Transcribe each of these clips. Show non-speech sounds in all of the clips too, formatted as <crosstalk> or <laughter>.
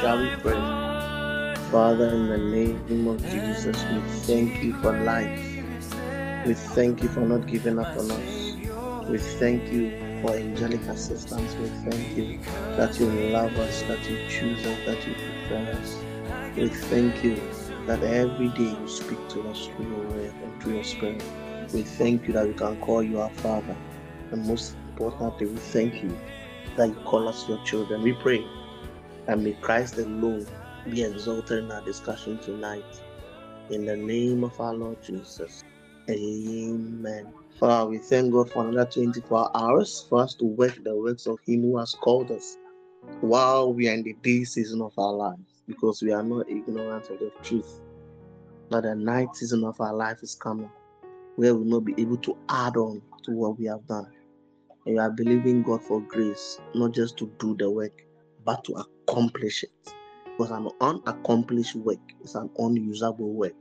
Shall we pray? Father, in the name of Jesus, we thank you for life. We thank you for not giving up on us. We thank you for angelic assistance. We thank you that you love us, that you choose us, that you prefer us. We thank you that every day you speak to us through your word and through your spirit. We thank you that we can call you our Father. And most importantly, we thank you that you call us your children. We pray and may Christ alone be exalted in our discussion tonight. In the name of our Lord Jesus. Amen. Father, we thank God for another 24 hours for us to work the works of Him who has called us while we are in the day season of our lives, because we are not ignorant of the truth. That the night season of our life is coming, where we will not be able to add on to what we have done. And we are believing God for grace, not just to do the work, but to accomplish it. Because an unaccomplished work is an unusable work.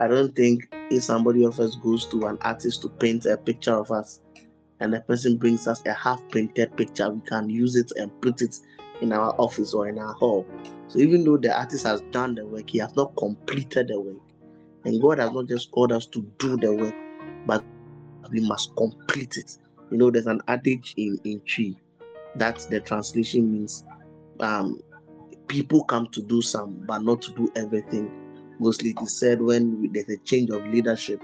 I don't think if somebody of us goes to an artist to paint a picture of us and the person brings us a half painted picture, we can use it and put it in our office or in our hall. So even though the artist has done the work, he has not completed the work. And God has not just called us to do the work, but we must complete it. You know, there's an adage in, in Twi that the translation means um, people come to do some, but not to do everything. Mostly it is said when there's a change of leadership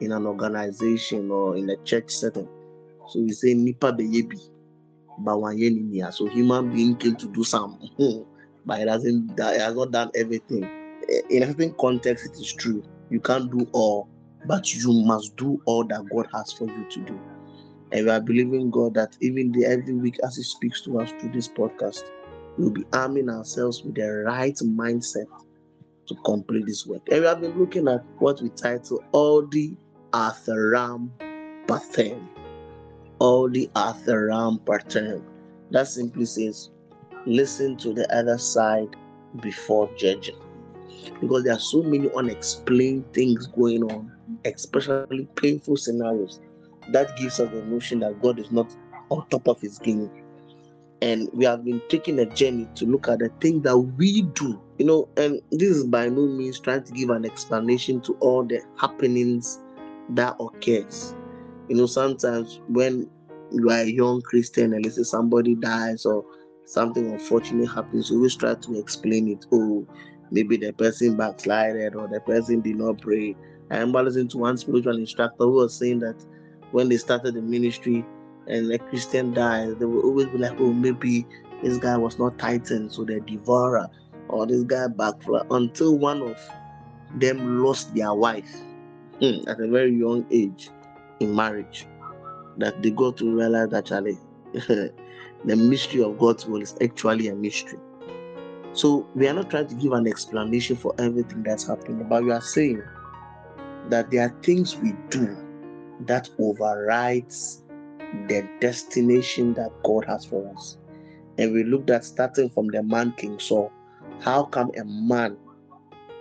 in an organization or in a church setting. So we say nipa beyebi, in. So human being came to do some, <laughs> but it hasn't. It has not done everything. In a certain context, it is true. You can't do all, but you must do all that God has for you to do. And we are believing God that even the, every week as He speaks to us through this podcast, we'll be arming ourselves with the right mindset to complete this work. And we have been looking at what we title Audi Alteram Partem. Audi Alteram Partem. That simply says, listen to the other side before judging. Because there are so many unexplained things going on, especially painful scenarios. That gives us the notion that God is not on top of his game and we have been taking a journey to look at the things that we do you know and this is by no means trying to give an explanation to all the happenings that occurs. You know sometimes when you are a young christian and let's say somebody dies or something unfortunate happens you always try to explain it. Oh maybe the person backslided or the person did not pray. I remember listening to one spiritual instructor who was saying that when they started the ministry and a Christian dies, they will always be like, oh, maybe this guy was not tightened, so the devourer, or this guy backflip, until one of them lost their wife hmm, at a very young age in marriage. That they got to realize that actually <laughs> the mystery of God's will is actually a mystery. So we are not trying to give an explanation for everything that's happening, but we are saying that there are things we do that overrides the destination that God has for us. And we looked at starting from the man King Saul. How come a man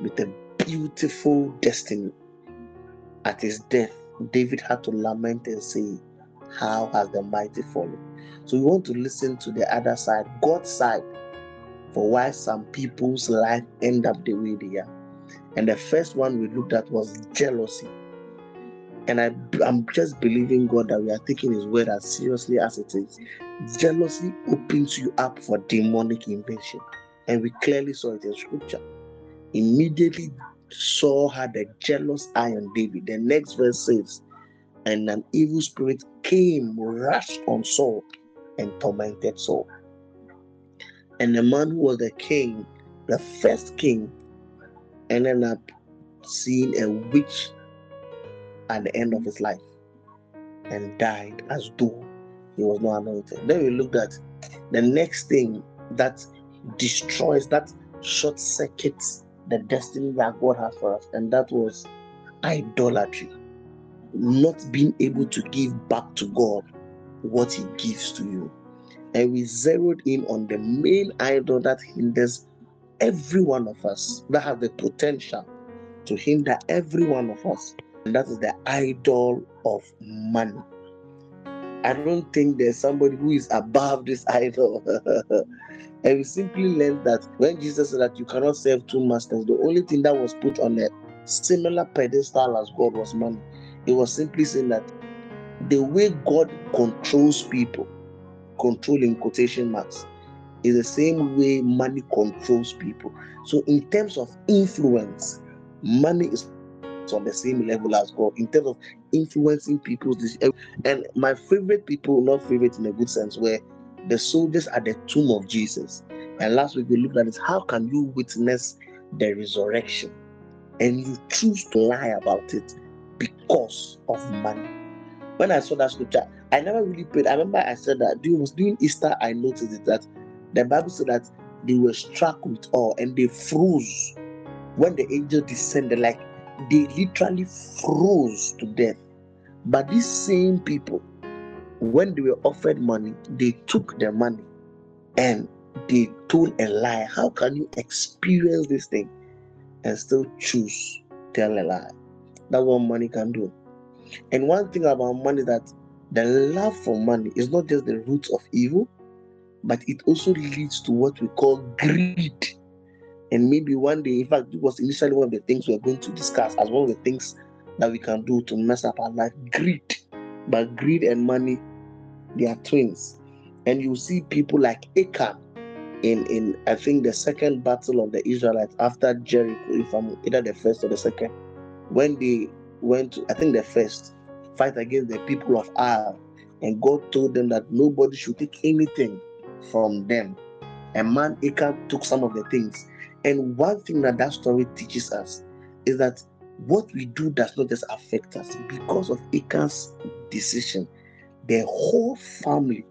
with a beautiful destiny at his death, David had to lament and say, How has the mighty fallen? So we want to listen to the other side, God's side, for why some people's life end up the way they are. And the first one we looked at was jealousy. And I, I'm just believing God that we are taking His word as seriously as it is. Jealousy opens you up for demonic invasion. And we clearly saw it in scripture. Immediately Saul had a jealous eye on David. The next verse says, And an evil spirit came, rushed on Saul, and tormented Saul. And the man who was the king, the first king, ended up seeing a witch at the end of his life and died as though he was not anointed. Then we looked at the next thing that destroys, that short circuits the destiny that God has for us, and that was idolatry. not being able to give back to God what He gives to you. And we zeroed in on the main idol that hinders every one of us, that have the potential to hinder every one of us. And that is the idol of money. I don't think there's somebody who is above this <laughs> idol. and we simply learned that when Jesus said that you cannot serve two masters, the only thing that was put on a similar pedestal as God was money. It was simply saying that the way God controls people, controlling quotation marks, is the same way money controls people. So, in terms of influence, money is on the same level as God in terms of influencing people's decisions. Eh, and my favorite people, not favorite in a good sense, were the soldiers at the tomb of Jesus. And last week we looked at it. How can you witness the resurrection and you choose to lie about it because of money? When I saw that scripture, I never really prayed. I remember I said that during Easter, I noticed it that the Bible said that they were struck with awe and they froze when the angel descended, like they literally froze to death. But these same people, when they were offered money, they took their money and they told a lie. How can you experience this thing and still choose tell a lie? That's what money can do. And one thing about money that the love for money is not just the root of evil, but it also leads to what we call greed. And maybe one day, in fact, it was initially one of the things we are going to discuss as one of the things that we can do to mess up our life greed. But greed and money, they are twins. And you see people like Achan in, in I think the second battle of the Israelites after Jericho, if I'm either the first or the second, when they went to, I think the first, fight against the people of Ar, and God told them that nobody should take anything from them. And man Achan took some of the things. And one thing that that story teaches us is that what we do does not just affect us because of Achan's decision. The whole family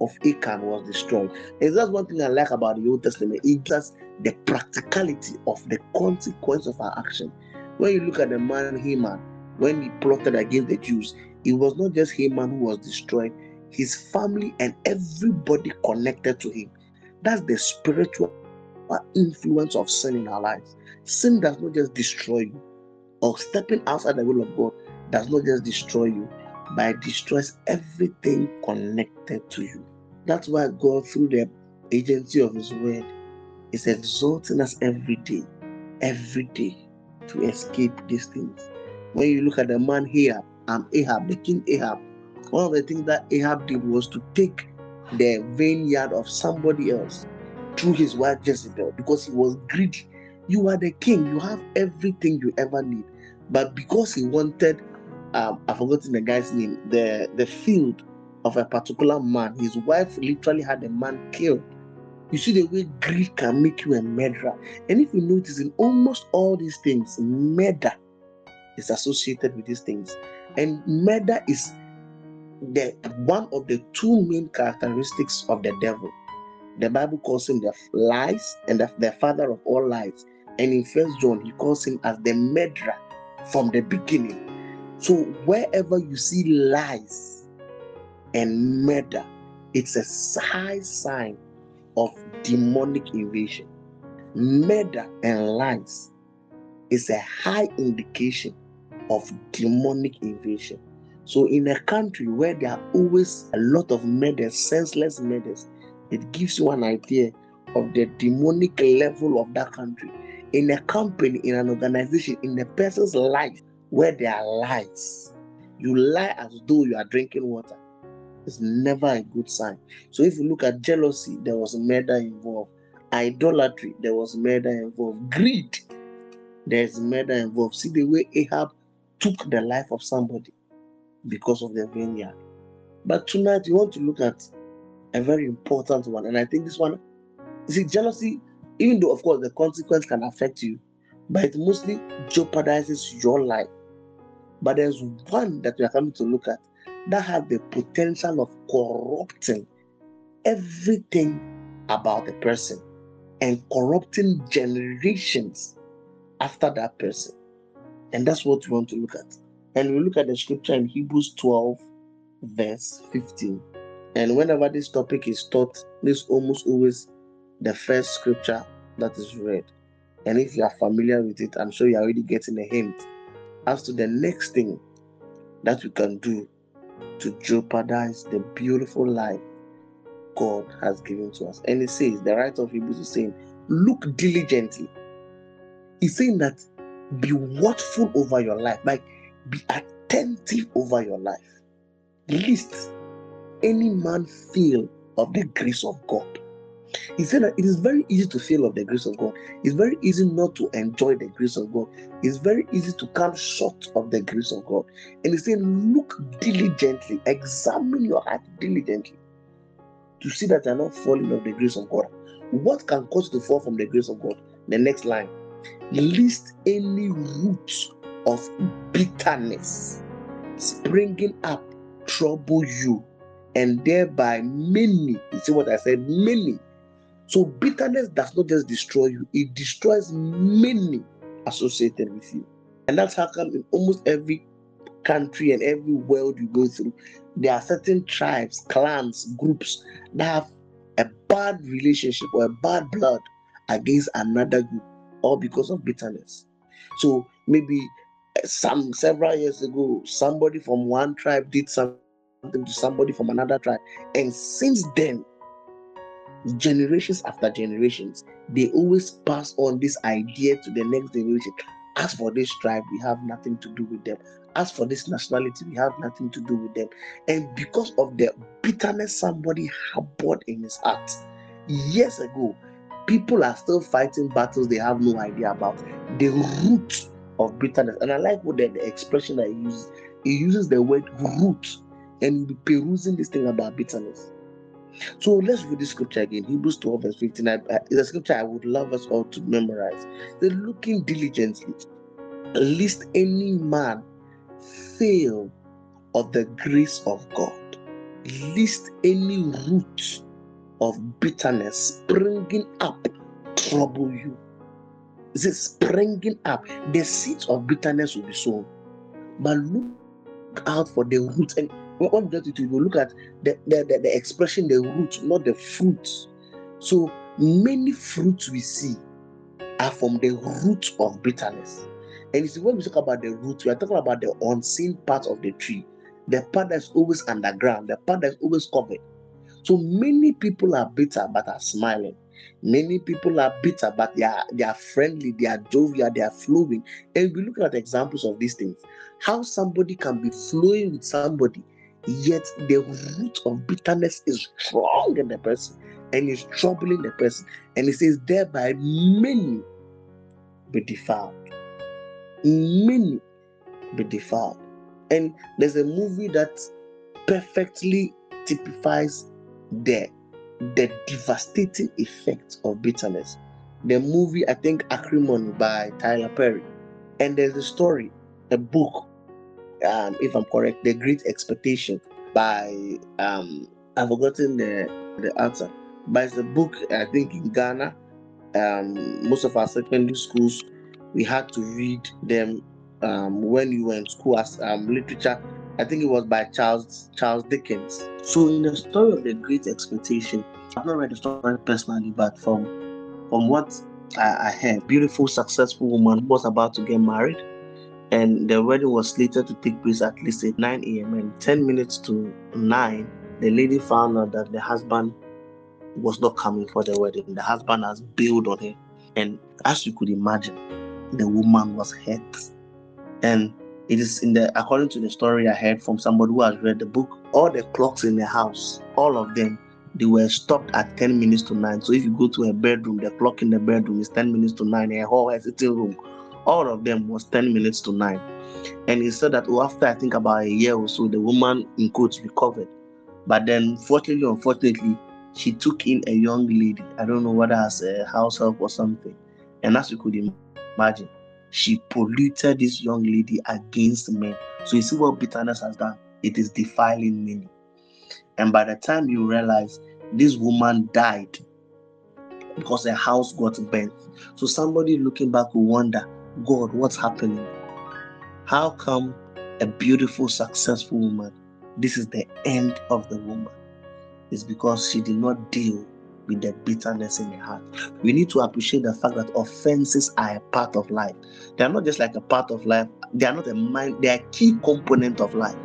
of Achan was destroyed. And that's one thing I like about the Old Testament. It does the practicality of the consequence of our action. When you look at the man Haman, when he plotted against the Jews, it was not just Haman who was destroyed, his family and everybody connected to him. That's the spiritual influence of sin in our lives. Sin does not just destroy you, or stepping outside the will of God does not just destroy you, but it destroys everything connected to you. That's why God, through the agency of His Word, is exalting us every day, every day to escape these things. When you look at the man here, I'm um, Ahab, the king Ahab. One of the things that Ahab did was to take the vineyard of somebody else through his wife Jezebel because he was greedy. You are the king, you have everything you ever need. But because he wanted, um, I've forgotten the guy's name, the, the field of a particular man, his wife literally had a man killed. You see the way greed can make you a murderer. And if you notice in almost all these things, murder is associated with these things. And murder is the one of the two main characteristics of the devil. The Bible calls him the lies and the, the father of all lies. And in First John, he calls him as the murderer from the beginning. So wherever you see lies and murder, it's a high sign of demonic invasion. Murder and lies is a high indication of demonic invasion. So, in a country where there are always a lot of murders, senseless murders, it gives you an idea of the demonic level of that country. In a company, in an organization, in a person's life where there are lies, you lie as though you are drinking water. It's never a good sign. So, if you look at jealousy, there was murder involved. Idolatry, there was murder involved. Greed, there's murder involved. See the way Ahab took the life of somebody because of the vineyard. But tonight, you want to look at a very important one. And I think this one, you see, jealousy, even though, of course, the consequence can affect you, but it mostly jeopardizes your life. But there's one that we are coming to look at that has the potential of corrupting everything about the person and corrupting generations after that person. And that's what we want to look at. And we look at the scripture in Hebrews 12, verse 15. And whenever this topic is taught, this almost always the first scripture that is read. And if you are familiar with it, I'm sure you're already getting a hint as to the next thing that we can do to jeopardize the beautiful life God has given to us. And it says, the writer of Hebrews is saying, look diligently. He's saying that be watchful over your life, like be attentive over your life. Lest any man fail of the grace of God. He said that it is very easy to fail of the grace of God. It's very easy not to enjoy the grace of God. It's very easy to come short of the grace of God. And he said, look diligently, examine your heart diligently to see that you're not falling of the grace of God. What can cause you to fall from the grace of God? The next line list any root of bitterness springing up trouble you, and thereby many, you see what I said, many. So bitterness does not just destroy you, it destroys many associated with you. And that's how come in almost every country and every world you go through, there are certain tribes, clans, groups that have a bad relationship or a bad blood against another group, all because of bitterness. So maybe some several years ago, somebody from one tribe did something to somebody from another tribe, and since then, generations after generations, they always pass on this idea to the next generation. As for this tribe, we have nothing to do with them. As for this nationality, we have nothing to do with them. And because of the bitterness somebody harbored in his heart years ago, people are still fighting battles they have no idea about. The root of bitterness. And I like what the, the expression that he uses. He uses the word root and you'll be perusing this thing about bitterness. So let's read this scripture again. Hebrews 12, verse 15. I, I, it's a scripture I would love us all to memorize. They're looking diligently, lest any man fail of the grace of God, lest any root of bitterness springing up trouble you. Is it springing up? The seeds of bitterness will be sown. But look out for the root. And when we get to it, we look at the, the, the, the expression, the root, not the fruit. So many fruits we see are from the root of bitterness. And you see, when we talk about the root, we are talking about the unseen part of the tree, the part that's always underground, the part that's always covered. So many people are bitter but are smiling. Many people are bitter but they are they are friendly, they are jovial, they are flowing. And we look at examples of these things. How somebody can be flowing with somebody, yet the root of bitterness is strong in the person and is troubling the person. And it says, thereby many be defiled. Many be defiled. And there's a movie that perfectly typifies the the devastating effect of bitterness. The movie, I think, Acrimony by Tyler Perry. And there's a story, a book, um, if I'm correct, The Great Expectation by um I've forgotten the the author, but it's a book I think in Ghana. Um, most of our secondary schools we had to read them um, when we were in school as um, literature. I think it was by Charles Charles Dickens. So in the story of the Great Expectation, I've not read the story personally, but from from what I, I heard, beautiful, successful woman was about to get married, and the wedding was slated to take place at least at 9 a.m. And 10 minutes to 9, the lady found out that the husband was not coming for the wedding. The husband has bailed on her, and as you could imagine, the woman was hurt. And it is in the according to the story I heard from somebody who has read the book, all the clocks in the house, all of them, they were stopped at 10 minutes to 9. So if you go to a bedroom, the clock in the bedroom is 10 minutes to 9, a whole sitting room, all of them was 10 minutes to 9. And he said that oh, after I think about a year or so, the woman in quotes recovered. But then, fortunately, unfortunately, she took in a young lady. I don't know whether as a house help or something. And as you could imagine, she polluted this young lady against men. So you see what bitterness has done? It is defiling many. And by the time you realize this woman died because her house got burnt. So somebody looking back will wonder, God, what's happening? How come a beautiful, successful woman, this is the end of the woman. It's because she did not deal with the bitterness in her heart. We need to appreciate the fact that offenses are a part of life. They are not just like a part of life, they are not a mind, they are a key component of life.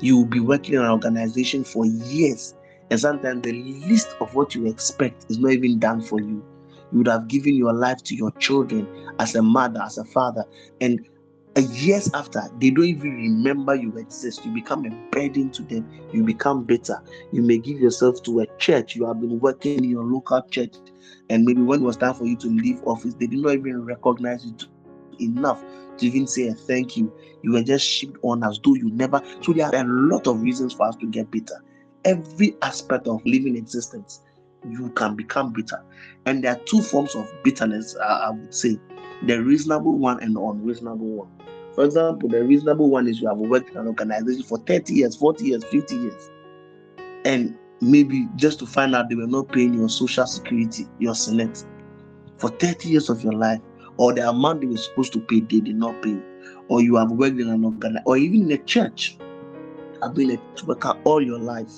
You will be working in an organization for years, and sometimes the least of what you expect is not even done for you. You would have given your life to your children as a mother, as a father, and years after they don't even remember you exist. You become a burden to them. You become bitter. You may give yourself to a church. You have been working in your local church and maybe when it was time for you to leave office they did not even recognize you enough to even say a thank you. You were just shipped on as though you never so there are a lot of reasons for us to get bitter. Every aspect of living existence you can become bitter. And there are two forms of bitterness i would say the reasonable one and the unreasonable one. For example, the reasonable one is you have worked in an organization for 30 years, 40 years, 50 years, and maybe just to find out they were not paying your social security, your select for 30 years of your life, or the amount they were supposed to pay, they did not pay, or you have worked in an organization, or even in a church, have been a worker all your life,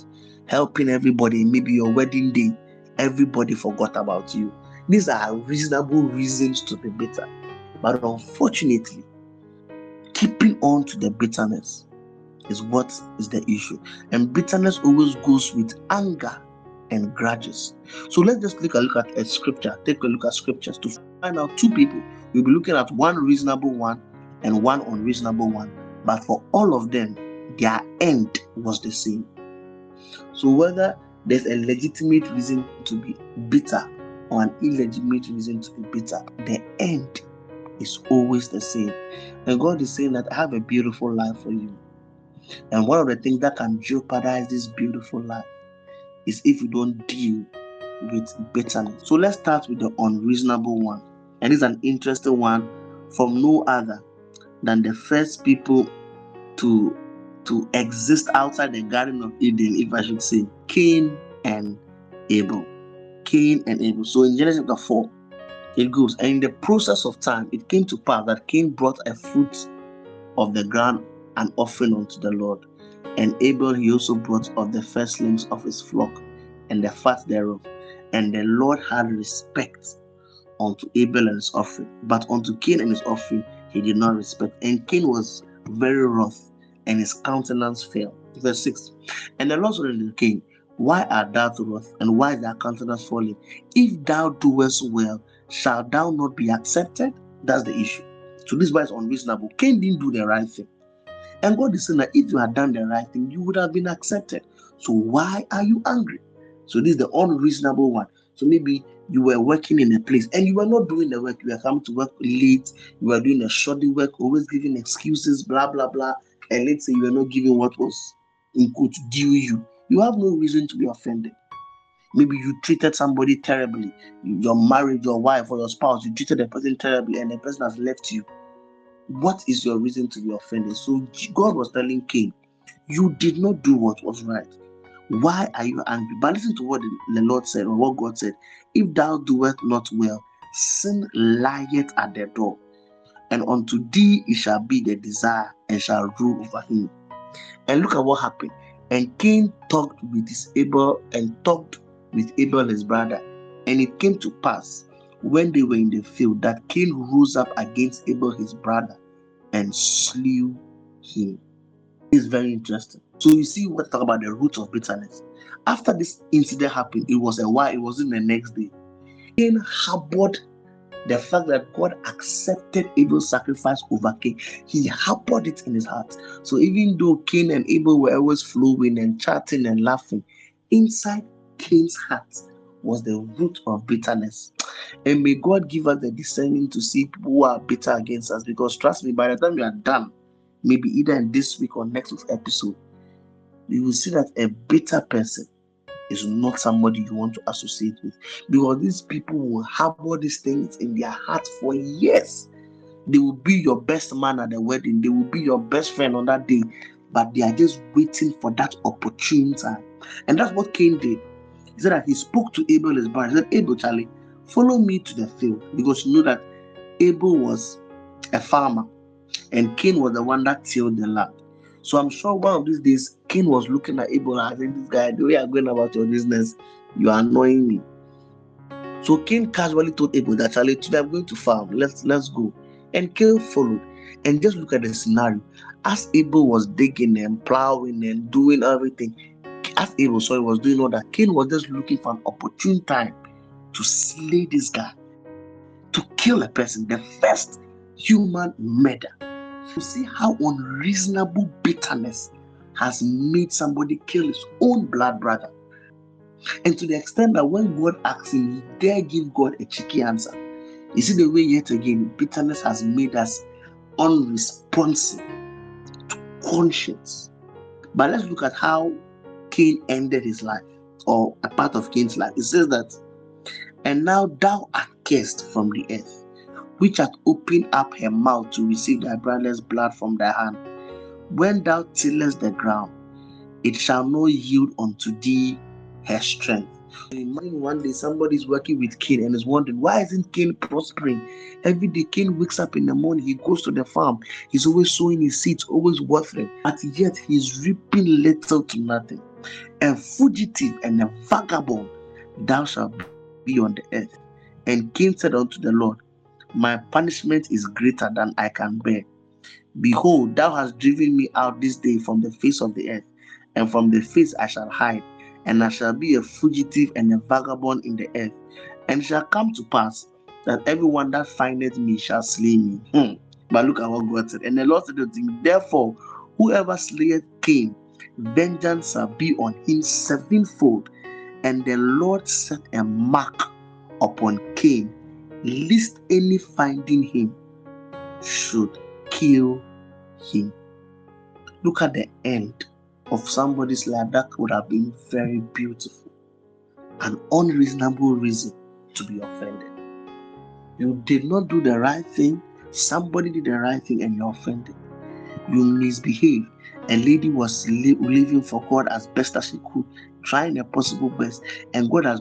helping everybody, maybe your wedding day, everybody forgot about you. These are reasonable reasons to be bitter. But unfortunately, keeping on to the bitterness is what is the issue. And bitterness always goes with anger and grudges. So let's just take a look at a scripture. Take a look at scriptures to find out two people. We'll be looking at one reasonable one and one unreasonable one. But for all of them, their end was the same. So whether there's a legitimate reason to be bitter or an illegitimate reason to be bitter, the end is always the same. And God is saying that I have a beautiful life for you. And one of the things that can jeopardize this beautiful life is if you don't deal with bitterness. So let's start with the unreasonable one. And it's an interesting one from no other than the first people to to exist outside the Garden of Eden, if I should say, Cain and Abel. Cain and Abel. So in Genesis chapter 4, it goes, and in the process of time, it came to pass that Cain brought a fruit of the ground an offering unto the Lord. And Abel he also brought of the firstlings of his flock and the fat thereof. And the Lord had respect unto Abel and his offering, but unto Cain and his offering he did not respect. And Cain was very wroth, and his countenance fell. Verse 6. And the Lord said unto Cain, Why art thou wroth, and why is thy countenance falling? If thou doest well, shall thou not be accepted? That's the issue. So this why it's unreasonable. Cain didn't do the right thing. And God is saying that if you had done the right thing, you would have been accepted. So why are you angry? So this is the unreasonable one. So maybe you were working in a place and you were not doing the work. You were coming to work late. You were doing a shoddy work, always giving excuses, blah blah blah. And let's say you were not giving what was in quote due you. You have no reason to be offended. Maybe you treated somebody terribly. Your marriage, your wife, or your spouse, you treated the person terribly, and the person has left you. What is your reason to be offended? So God was telling Cain, You did not do what was right. Why are you angry? But listen to what the Lord said, or what God said. If thou doest not well, sin lieth at the door, and unto thee it shall be the desire, and shall rule over him. And look at what happened. And Cain talked with his Abel and talked with Abel his brother. And it came to pass when they were in the field that Cain rose up against Abel his brother and slew him. It's very interesting. So you see what talk about the root of bitterness. After this incident happened, it was a while, it wasn't the next day. Cain harbored the fact that God accepted Abel's sacrifice over Cain. He harbored it in his heart. So even though Cain and Abel were always flowing and chatting and laughing, inside Cain's heart was the root of bitterness. And may God give us the discerning to see people who are bitter against us. Because trust me, by the time you are done, maybe either in this week or next week's episode, you will see that a bitter person is not somebody you want to associate with. Because these people will harbor these things in their heart for years. They will be your best man at the wedding, they will be your best friend on that day, but they are just waiting for that opportune time. And that's what Cain did. He said that he spoke to Abel, his brother. He said, Abel, Charlie, follow me to the field because you know that Abel was a farmer and Cain was the one that tilled the land. So I'm sure one of these days, Cain was looking at Abel and saying, This guy, the way you're going about your business, you are annoying me. So Cain casually told Abel that Charlie, today I'm going to farm. Let's let's go. And Cain followed. And just look at the scenario. As Abel was digging and plowing and doing everything, as Abel saw he was doing all that, Cain was just looking for an opportune time to slay this guy, to kill a person, the first human murder. You see how unreasonable bitterness has made somebody kill his own blood brother. And to the extent that when God asks him, he dare give God a cheeky answer. You see the way yet again bitterness has made us unresponsive to conscience. But let's look at how Cain ended his life, or a part of Cain's life. It says that, and now thou art cursed from the earth, which hath opened up her mouth to receive thy brother's blood from thy hand. When thou tillest the ground, it shall not yield unto thee her strength. Imagine one day somebody is working with Cain and is wondering why isn't Cain prospering? Every day Cain wakes up in the morning, he goes to the farm, he's always sowing his seeds, always watering, but yet he's reaping little to nothing. A fugitive and a vagabond, thou shalt be on the earth. And Cain said unto the Lord, My punishment is greater than I can bear. Behold, thou hast driven me out this day from the face of the earth, and from the face I shall hide and I shall be a fugitive and a vagabond in the earth. And shall come to pass that everyone that findeth me shall slay me. Hmm. But look at what God said. And the Lord said to him, Therefore, whoever slayeth Cain, vengeance shall be on him sevenfold. And the Lord set a mark upon Cain, lest any finding him should kill him. Look at the end of somebody's life that would have been very beautiful. An unreasonable reason to be offended. You did not do the right thing, somebody did the right thing, and you're offended. You misbehaved. A lady was li- living for God as best as she could, trying her possible best, and God has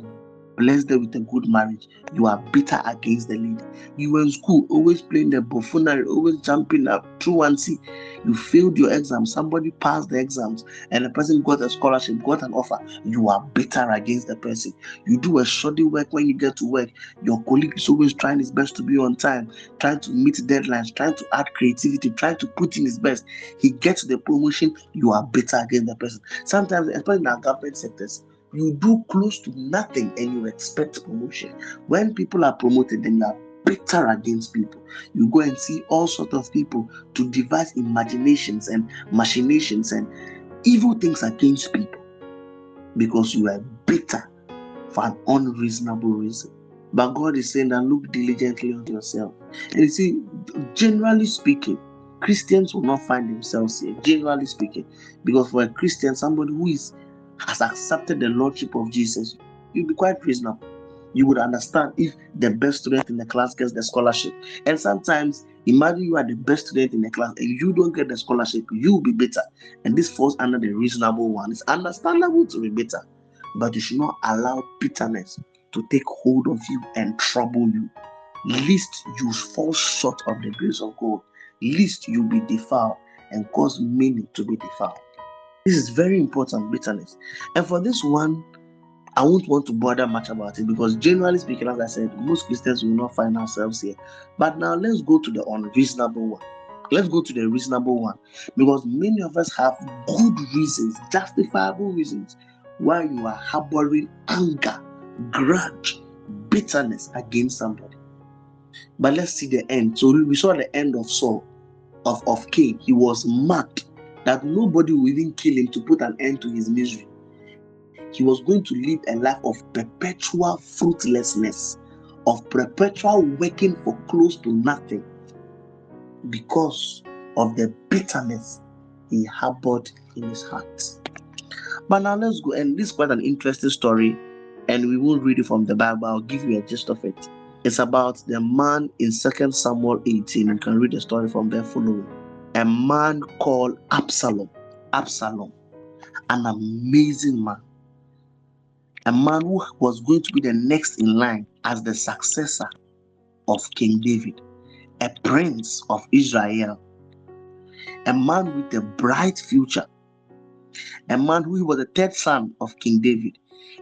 blessed them with a good marriage. You are bitter against the lady. You were in school, always playing the buffoonery, always jumping up through and see. You failed your exam. Somebody passed the exams, and the person got a scholarship, got an offer. You are bitter against the person. You do a shoddy work when you get to work. Your colleague is always trying his best to be on time, trying to meet deadlines, trying to add creativity, trying to put in his best. He gets the promotion. You are bitter against the person. Sometimes, especially in our government sectors, you do close to nothing and you expect promotion. When people are promoted, then you are bitter against people. You go and see all sorts of people to devise imaginations and machinations and evil things against people because you are bitter for an unreasonable reason. But God is saying that look diligently on yourself. And you see, generally speaking, Christians will not find themselves here, generally speaking, because for a Christian, somebody who is has accepted the lordship of Jesus, you'll be quite reasonable. You would understand if the best student in the class gets the scholarship. And sometimes, imagine you are the best student in the class and you don't get the scholarship, you'll be bitter. And this falls under the reasonable one. It's understandable to be bitter, but you should not allow bitterness to take hold of you and trouble you. Lest you fall short of the grace of God, lest you be defiled and cause many to be defiled. This is very important, bitterness. And for this one, I won't want to bother much about it because, generally speaking, as I said, most Christians will not find ourselves here. But now let's go to the unreasonable one. Let's go to the reasonable one because many of us have good reasons, justifiable reasons, why you are harboring anger, grudge, bitterness against somebody. But let's see the end. So we saw the end of Saul, of, of Cain. He was marked that nobody will even kill him to put an end to his misery. He was going to live a life of perpetual fruitlessness, of perpetual working for close to nothing because of the bitterness he harbored in his heart. But now let's go, and this is quite an interesting story, and we won't read it from the Bible. I'll give you a gist of it. It's about the man in 2 Samuel 18. You can read the story from there following a man called Absalom. Absalom, an amazing man. A man who was going to be the next in line as the successor of King David, a prince of Israel. a man with a bright future, a man who was the third son of King David.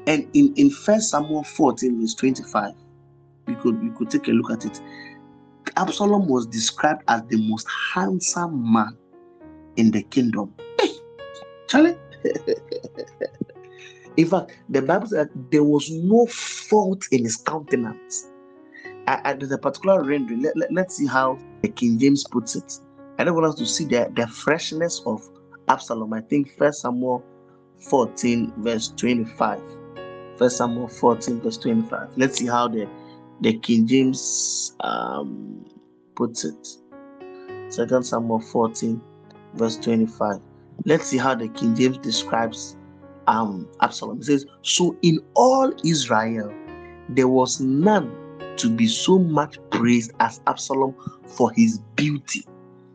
And in, in First Samuel 14, verse 25, we could we could take a look at it. Absalom was described as the most handsome man in the kingdom. Hey, Charlie. <laughs> in fact, the Bible said there was no fault in his countenance. I, I- there's a particular rendering. Let, let, let's see how the King James puts it. I don't want us to see the, the freshness of Absalom. I think First Samuel 14, verse 25. First Samuel 14, verse 25. Let's see how the, the King James um, puts it. Second Samuel 14, verse 25. Let's see how the King James describes um, Absalom. It says, So in all Israel, there was none to be so much praised as Absalom for his beauty.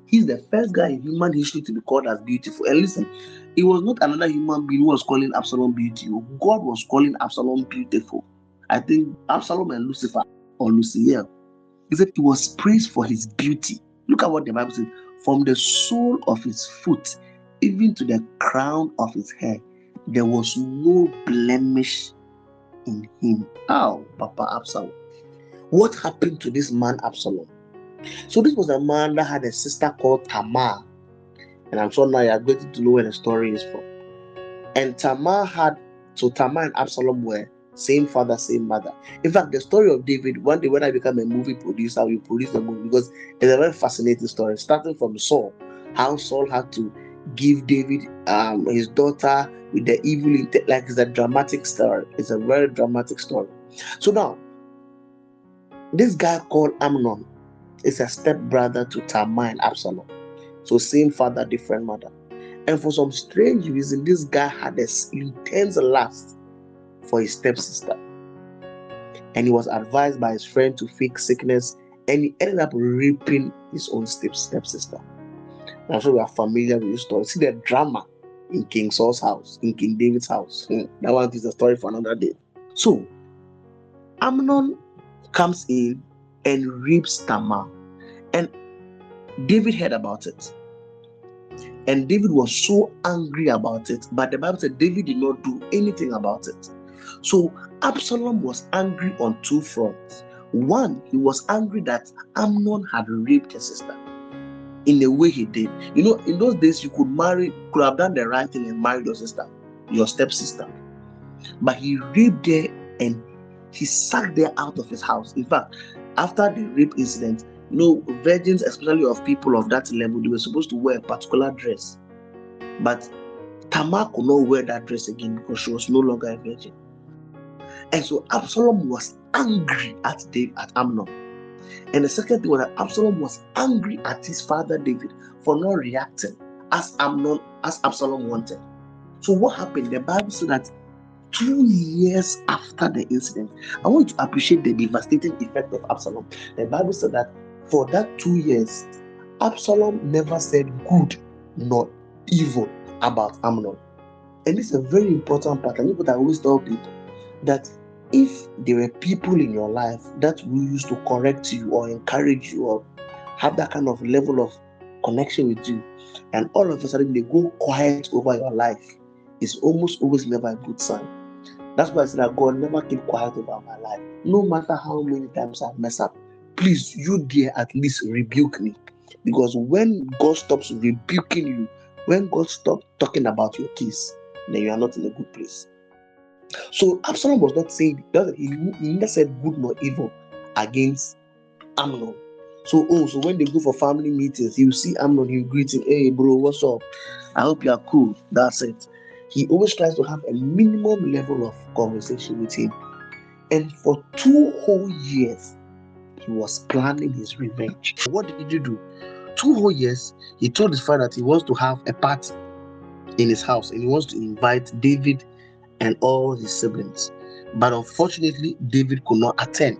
He's the first guy in human history to be called as beautiful. And listen, it was not another human being who was calling Absalom beautiful. God was calling Absalom beautiful. I think Absalom and Lucifer or Lucifer. He said he was praised for his beauty. Look at what the Bible says. From the sole of his foot, even to the crown of his hair, there was no blemish in him. Oh, Papa Absalom. What happened to this man, Absalom? So, this was a man that had a sister called Tamar. And I'm sure now you're going to know where the story is from. And Tamar had, so Tamar and Absalom were same father, same mother. In fact, the story of David, one day when I become a movie producer, we produce the movie because it's a very fascinating story, starting from Saul, how Saul had to give David um, his daughter with the evil intent. Like it's a dramatic story. It's a very dramatic story. So now, this guy called Amnon is a step brother to Tamar and Absalom. So same father, different mother. And for some strange reason, this guy had this intense lust for his stepsister. And he was advised by his friend to fake sickness, and he ended up raping his own step stepsister. I'm sure we are familiar with this story. See the drama in King Saul's house, in King David's house. Hmm, That one is a story for another day. So Amnon comes in and rapes Tamar. And David heard about it. And David was so angry about it, but the Bible said David did not do anything about it. So Absalom was angry on two fronts. One, he was angry that Amnon had raped his sister in the way he did. You know, in those days, you could marry, could have done the right thing and married your sister, your stepsister. But he raped her and he sacked her out of his house. In fact, after the rape incident, you know, virgins, especially of people of that level, they were supposed to wear a particular dress. But Tamar could not wear that dress again because she was no longer a virgin. And so Absalom was angry at David, at Amnon. And the second thing was that Absalom was angry at his father David for not reacting as Amnon, as Absalom wanted. So what happened? The Bible said that two years after the incident, I want you to appreciate the devastating effect of Absalom. The Bible said that for that two years, Absalom never said good nor evil about Amnon. And this is a very important part. And what I always tell people that if there were people in your life that will used to correct you or encourage you or have that kind of level of connection with you, and all of a sudden they go quiet over your life, it's almost always never a good sign. That's why I said that God never keep quiet over my life. No matter how many times I mess up, please, you dear, at least rebuke me. Because when God stops rebuking you, when God stops talking about your case, then you are not in a good place. So Absalom was not saying doesn't he, he never said good nor evil against Amnon. So oh, so when they go for family meetings, you see Amnon, you greet him, hey bro, what's up? I hope you are cool. That's it. He always tries to have a minimum level of conversation with him. And for two whole years, he was planning his revenge. What did you do? Two whole years, he told his father that he wants to have a party in his house and he wants to invite David and all his siblings. But unfortunately, David could not attend.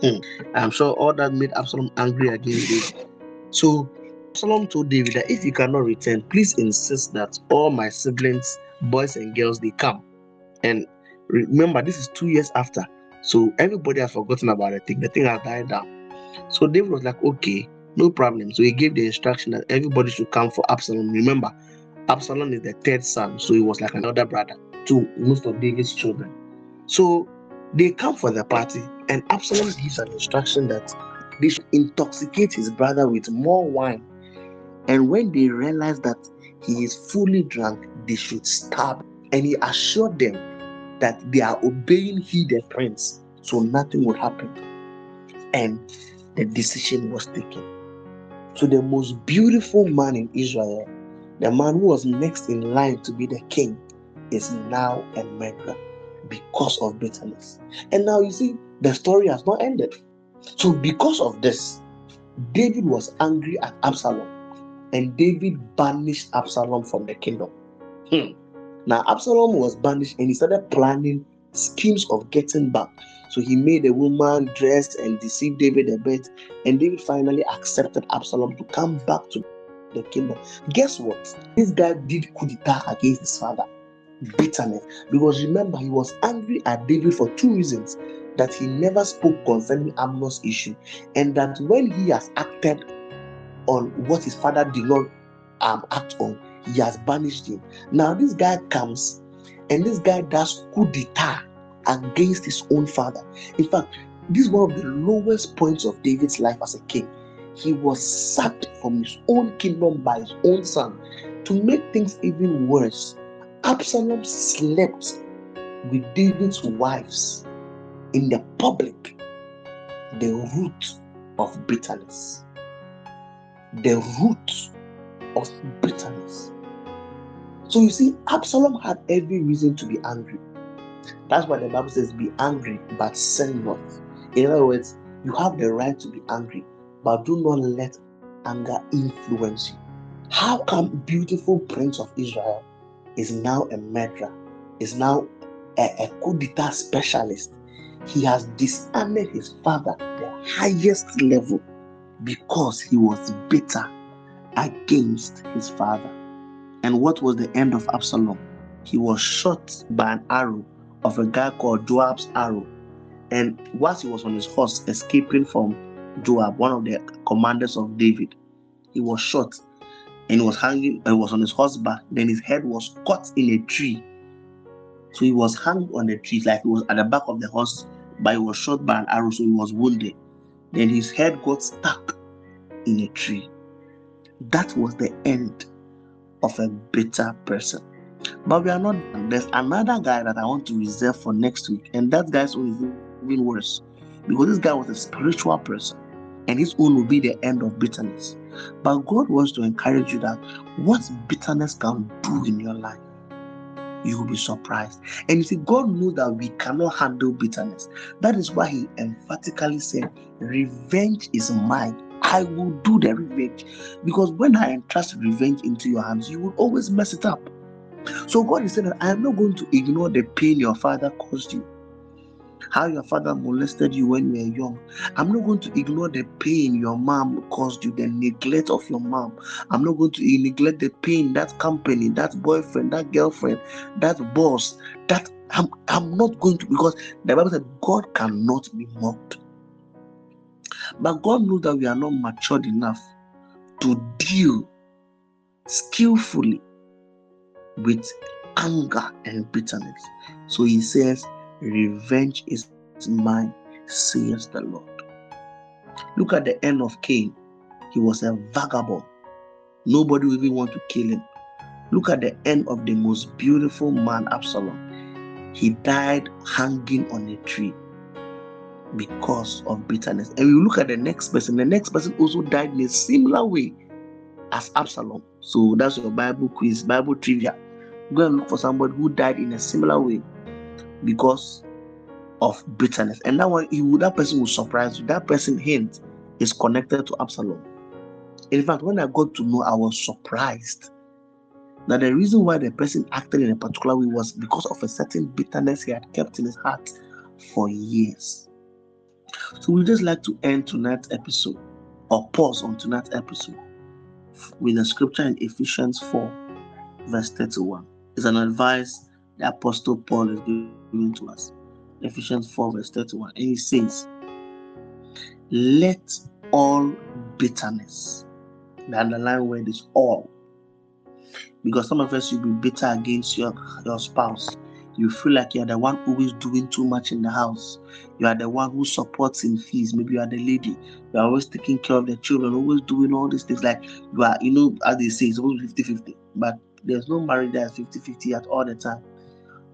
Hmm. I'm sure all that made Absalom angry against David. So Absalom told David that if you cannot return, please insist that all my siblings, boys and girls, they come. And remember, this is two years after. So everybody has forgotten about the thing. The thing has died down. So David was like, okay, No problem. So he gave the instruction that everybody should come for Absalom. Remember, Absalom is the third son, so he was like another brother to most of David's children. So they come for the party, and Absalom gives an instruction that they should intoxicate his brother with more wine. And when they realize that he is fully drunk, they should stab. And he assured them that they are obeying he the prince, so nothing would happen. And the decision was taken. So the most beautiful man in Israel, the man who was next in line to be the king, is now a murderer because of bitterness. And now you see, the story has not ended. So, because of this, David was angry at Absalom, and David banished Absalom from the kingdom. Hmm. Now, Absalom was banished, and he started planning schemes of getting back. So he made a woman dress and deceived David a bit, and David finally accepted Absalom to come back to the kingdom. Guess what? This guy did coup d'etat against his father bitterness. Because remember, he was angry at David for two reasons that he never spoke concerning Amnon's issue, and that when he has acted on what his father did not um, act on, he has banished him. Now, this guy comes and this guy does coup d'etat against his own father. In fact, this is one of the lowest points of David's life as a king. He was sacked from his own kingdom by his own son. To make things even worse, Absalom slept with David's wives in the public. The root of bitterness. The root of bitterness. So you see, Absalom had every reason to be angry. That's why the Bible says, Be angry, but sin not. In other words, you have the right to be angry, but do not let anger influence you. How come beautiful prince of Israel is now a murderer, is now a, a coup d'etat specialist. He has dishonored his father the highest level because he was bitter against his father. And what was the end of Absalom? He was shot by an arrow of a guy called Joab's arrow. And whilst he was on his horse escaping from Joab, one of the commanders of David, he was shot and was hanging, he was on his horse back. Then his head was caught in a tree. So he was hung on the tree, like he was at the back of the horse, but he was shot by an arrow, so he was wounded. Then his head got stuck in a tree. That was the end of a bitter person. But we are not done. There's another guy that I want to reserve for next week, and that guy's own is even worse because this guy was a spiritual person, and his own will be the end of bitterness. But God wants to encourage you that what bitterness can do in your life, you will be surprised. And you see, God knows that we cannot handle bitterness. That is why He emphatically said, Revenge is mine. I will do the revenge. Because when I entrust revenge into your hands, you will always mess it up. So God is saying that I am not going to ignore the pain your father caused you how your father molested you when you were young. I'm not going to ignore the pain your mom caused you, the neglect of your mom. I'm not going to neglect the pain that company, that boyfriend, that girlfriend, that boss, that I'm, I'm not going to because the Bible said God cannot be mocked. But God knows that we are not matured enough to deal skillfully with anger and bitterness. So he says, Revenge is mine, says the Lord. Look at the end of Cain. He was a vagabond. Nobody even want to kill him. Look at the end of the most beautiful man, Absalom. He died hanging on a tree because of bitterness. And we look at the next person. The next person also died in a similar way as Absalom. So that's your Bible quiz, Bible trivia. Go and look for somebody who died in a similar way because of bitterness. And that one, you that person will surprise you. That person hint is connected to Absalom. In fact, when I got to know, I was surprised that the reason why the person acted in a particular way was because of a certain bitterness he had kept in his heart for years. So we just like to end tonight's episode or pause on tonight's episode with a scripture in Ephesians 4, verse 31. It's an advice the Apostle Paul is giving to us. Ephesians 4, verse 31. And he says, Let all bitterness. The underlying word is all. Because some of us will be bitter against your, your spouse. You feel like you're the one who is doing too much in the house. You are the one who supports in fees. Maybe you are the lady. You are always taking care of the children, always doing all these things. Like you are, you know, as they say, it's always 50 50. But there's no marriage that is 50 50 at all the time.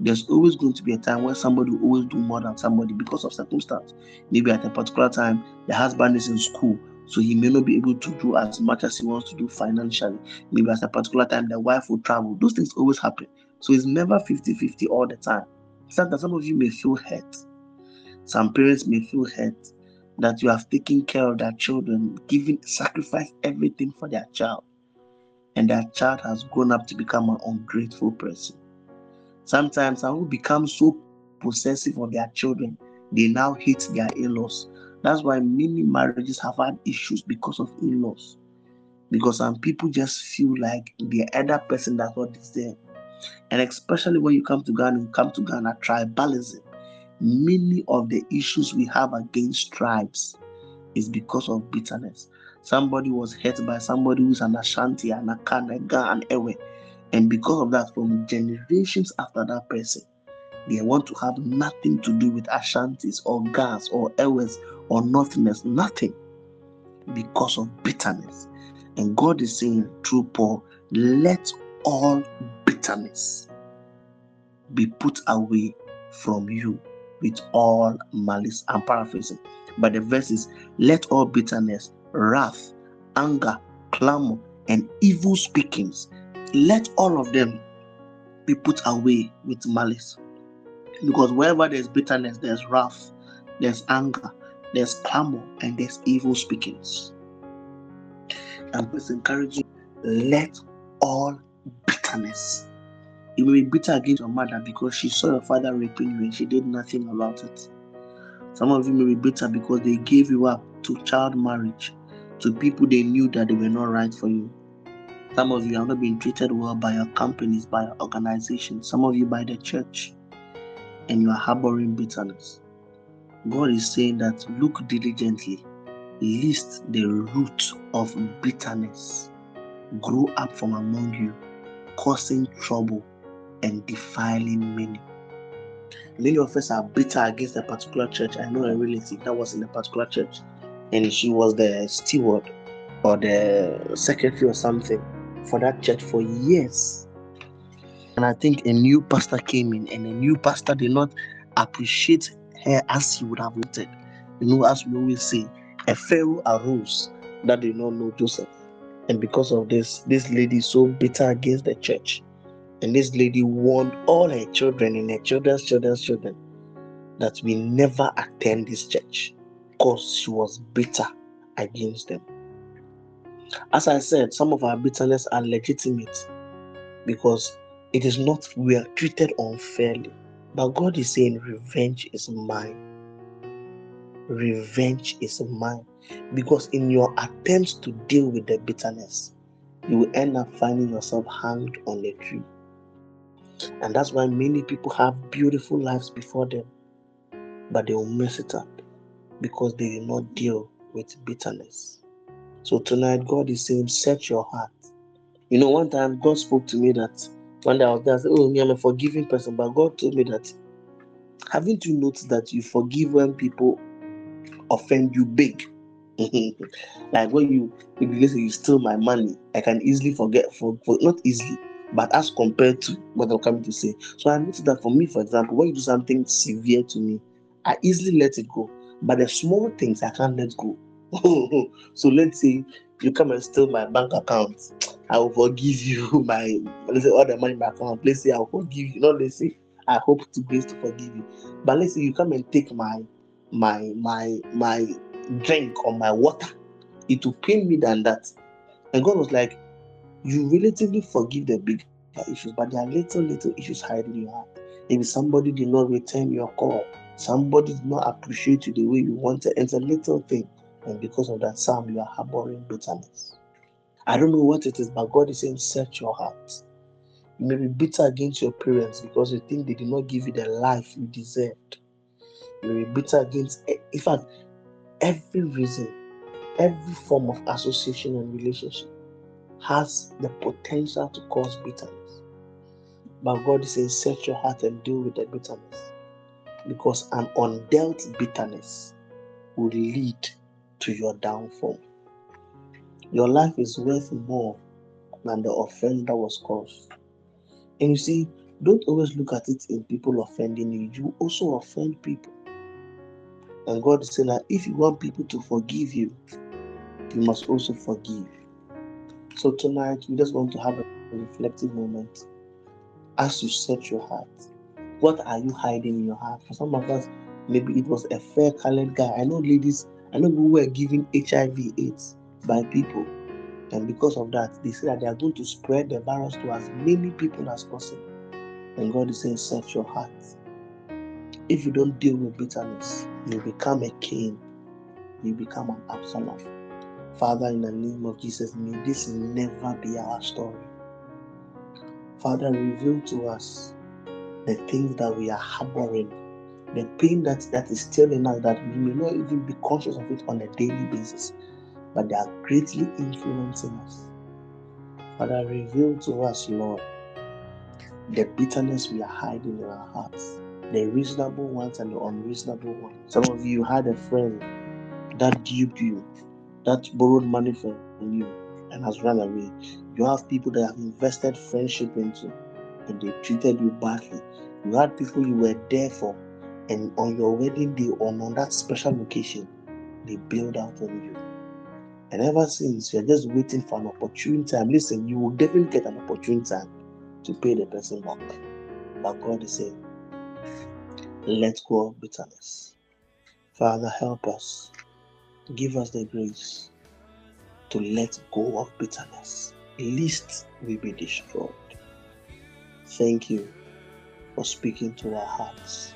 There's always going to be a time where somebody will always do more than somebody because of circumstance. Maybe at a particular time, the husband is in school, so he may not be able to do as much as he wants to do financially. Maybe at a particular time, the wife will travel. Those things always happen. So it's never 50 50 all the time. Sometimes some of you may feel hurt. Some parents may feel hurt that you have taken care of their children, giving sacrifice everything for their child, and that child has grown up to become an ungrateful person. Sometimes some who become so possessive of their children, they now hate their in-laws. That's why many marriages have had issues because of in-laws. Because some people just feel like the other person does not there. And especially when you come to Ghana, you come to Ghana, tribalism. Many of the issues we have against tribes is because of bitterness. Somebody was hurt by somebody who's an Ashanti, an Akan, a Ga, an Ewe. And because of that, from generations after that person, they want to have nothing to do with Ashantis or Gas or Ewes or nothingness, nothing because of bitterness. And God is saying through Paul, let all bitterness be put away from you with all malice. I'm paraphrasing, but the verse is let all bitterness, wrath, anger, clamor, and evil speakings, let all of them be put away with malice. Because wherever there's bitterness, there's wrath, there's anger, there's clamor, and there's evil speakings. I'm just encouraging let all bitterness. You may be bitter against your mother because she saw your father raping you and she did nothing about it. Some of you may be bitter because they gave you up to child marriage, to people they knew that they were not right for you. Some of you have not been treated well by your companies, by your organizations, some of you by the church, and you are harboring bitterness. God is saying that look diligently, lest the root of bitterness grow up from among you, causing trouble and defiling many. Many of us are bitter against a particular church. I know a relative that was in a particular church, and she was the steward or the secretary or something for that church for years. And I think a new pastor came in, and a new pastor did not appreciate her as he would have wanted. You know, as we always say, a Pharaoh arose that did not know Joseph. And because of this, this lady is so bitter against the church. And this lady warned all her children and her children's children's children that we never attend this church because she was bitter against them. As I said, some of our bitterness are legitimate because it is not, we are treated unfairly. But God is saying, revenge is mine. Revenge is mine. Because in your attempts to deal with the bitterness, you will end up finding yourself hanged on a tree. And that's why many people have beautiful lives before them, but they will mess it up because they did not deal with bitterness. So tonight, God is saying, set your heart. You know, one time God spoke to me that one day I was there, I said, Oh, me, I'm a forgiving person. But God told me that, haven't you noticed that you forgive when people offend you big? <laughs> like when you, say you steal my money, I can easily forget, for, for not easily, but as compared to what I'm coming to say. So I noticed that for me, for example, when you do something severe to me, I easily let it go. But the small things I can't let go. <laughs> so let's say you come and steal my bank account. I will forgive you <laughs> my let's say all the money in my account. Let's say I'll forgive you. Not let's say I hope to grace to forgive you. But let's say you come and take my my my my drink or my water. It will pain me than that. And God was like, You relatively forgive the big issues, but there are little little issues hiding in your heart. Maybe somebody did not return your call. Somebody did not appreciate you the way you wanted. It's a little thing. And because of that, some you are harboring bitterness. I don't know what it is, but God is saying, search your heart. You may be bitter against your parents because you think they did not give you the life you deserved. You may be bitter against, in fact, every reason every form of association and relationship has the potential to cause bitterness. But God is saying, set your heart and deal with the bitterness. Because an undealt bitterness will lead to your downfall. Your life is worth more than the offense that was caused. And you see, don't always look at it in people offending you. You also offend people. And God is saying that if you want people to forgive you, you must also forgive. So tonight, we just want to have a reflective moment as you set your heart. What are you hiding in your heart? For some of us, maybe it was a fair colored guy. I know ladies, I know who were given HIV AIDS by people. And because of that, they say that they are going to spread the virus to as many people as possible. And God is saying, set your heart. If you don't deal with bitterness, you become a Cain. You become an Absalom. Father, in the name of Jesus, may this never be our story. Father, reveal to us the things that we are harboring, the pain that, that is still in us that we may not even be conscious of it on a daily basis, but they are greatly influencing us. Father, reveal to us, Lord, the bitterness we are hiding in our hearts, the reasonable ones and the unreasonable ones. Some of you had a friend that duped you, that borrowed money from you and has run away. You have people that have invested friendship into and they treated you badly. You had people you were there for, and on your wedding day or on that special occasion, they build out on you. And ever since, you're just waiting for an opportune time. Listen, you will definitely get an opportune time to pay the person back. But God is saying, let go of bitterness. Father, help us. Give us the grace to let go of bitterness, lest we be destroyed. Thank you for speaking to our hearts.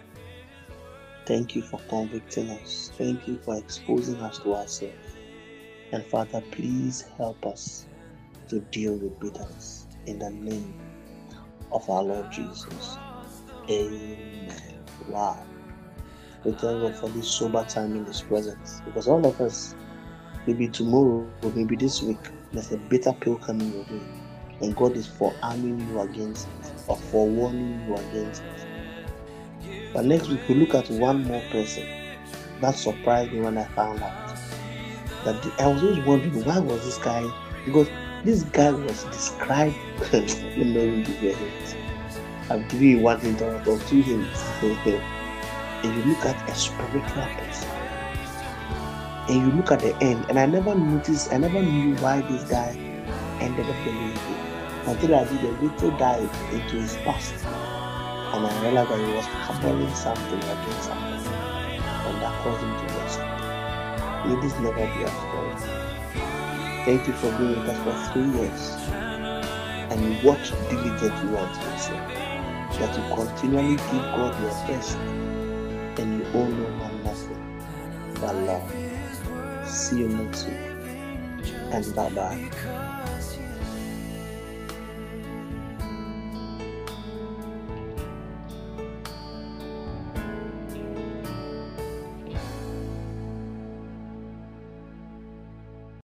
Thank you for convicting us. Thank you for exposing us to ourselves. And Father, please help us to deal with bitterness in the name of our Lord Jesus. Amen. Wow. We thank God for this sober time in His presence because all of us, maybe tomorrow or maybe this week, there's a bitter pill coming your way, and God is forearming you against it or forewarning you against it. But next week, we look at one more person that surprised me when I found out that the, I was always wondering why was this guy because this guy was described. <laughs> Let me give you a hint. I'm giving you one hint or two hints. <laughs> if you look at a spiritual person and you look at the end, and I never noticed, I never knew why this guy ended up way until I did a little dive into his past and I realized that he was harboring something against someone and that caused him to something. May this never be our story. Thank you for being with us for three years and watch diligently until you say that you continually give God your best and you owe no man nothing but love. See you next week and bye bye.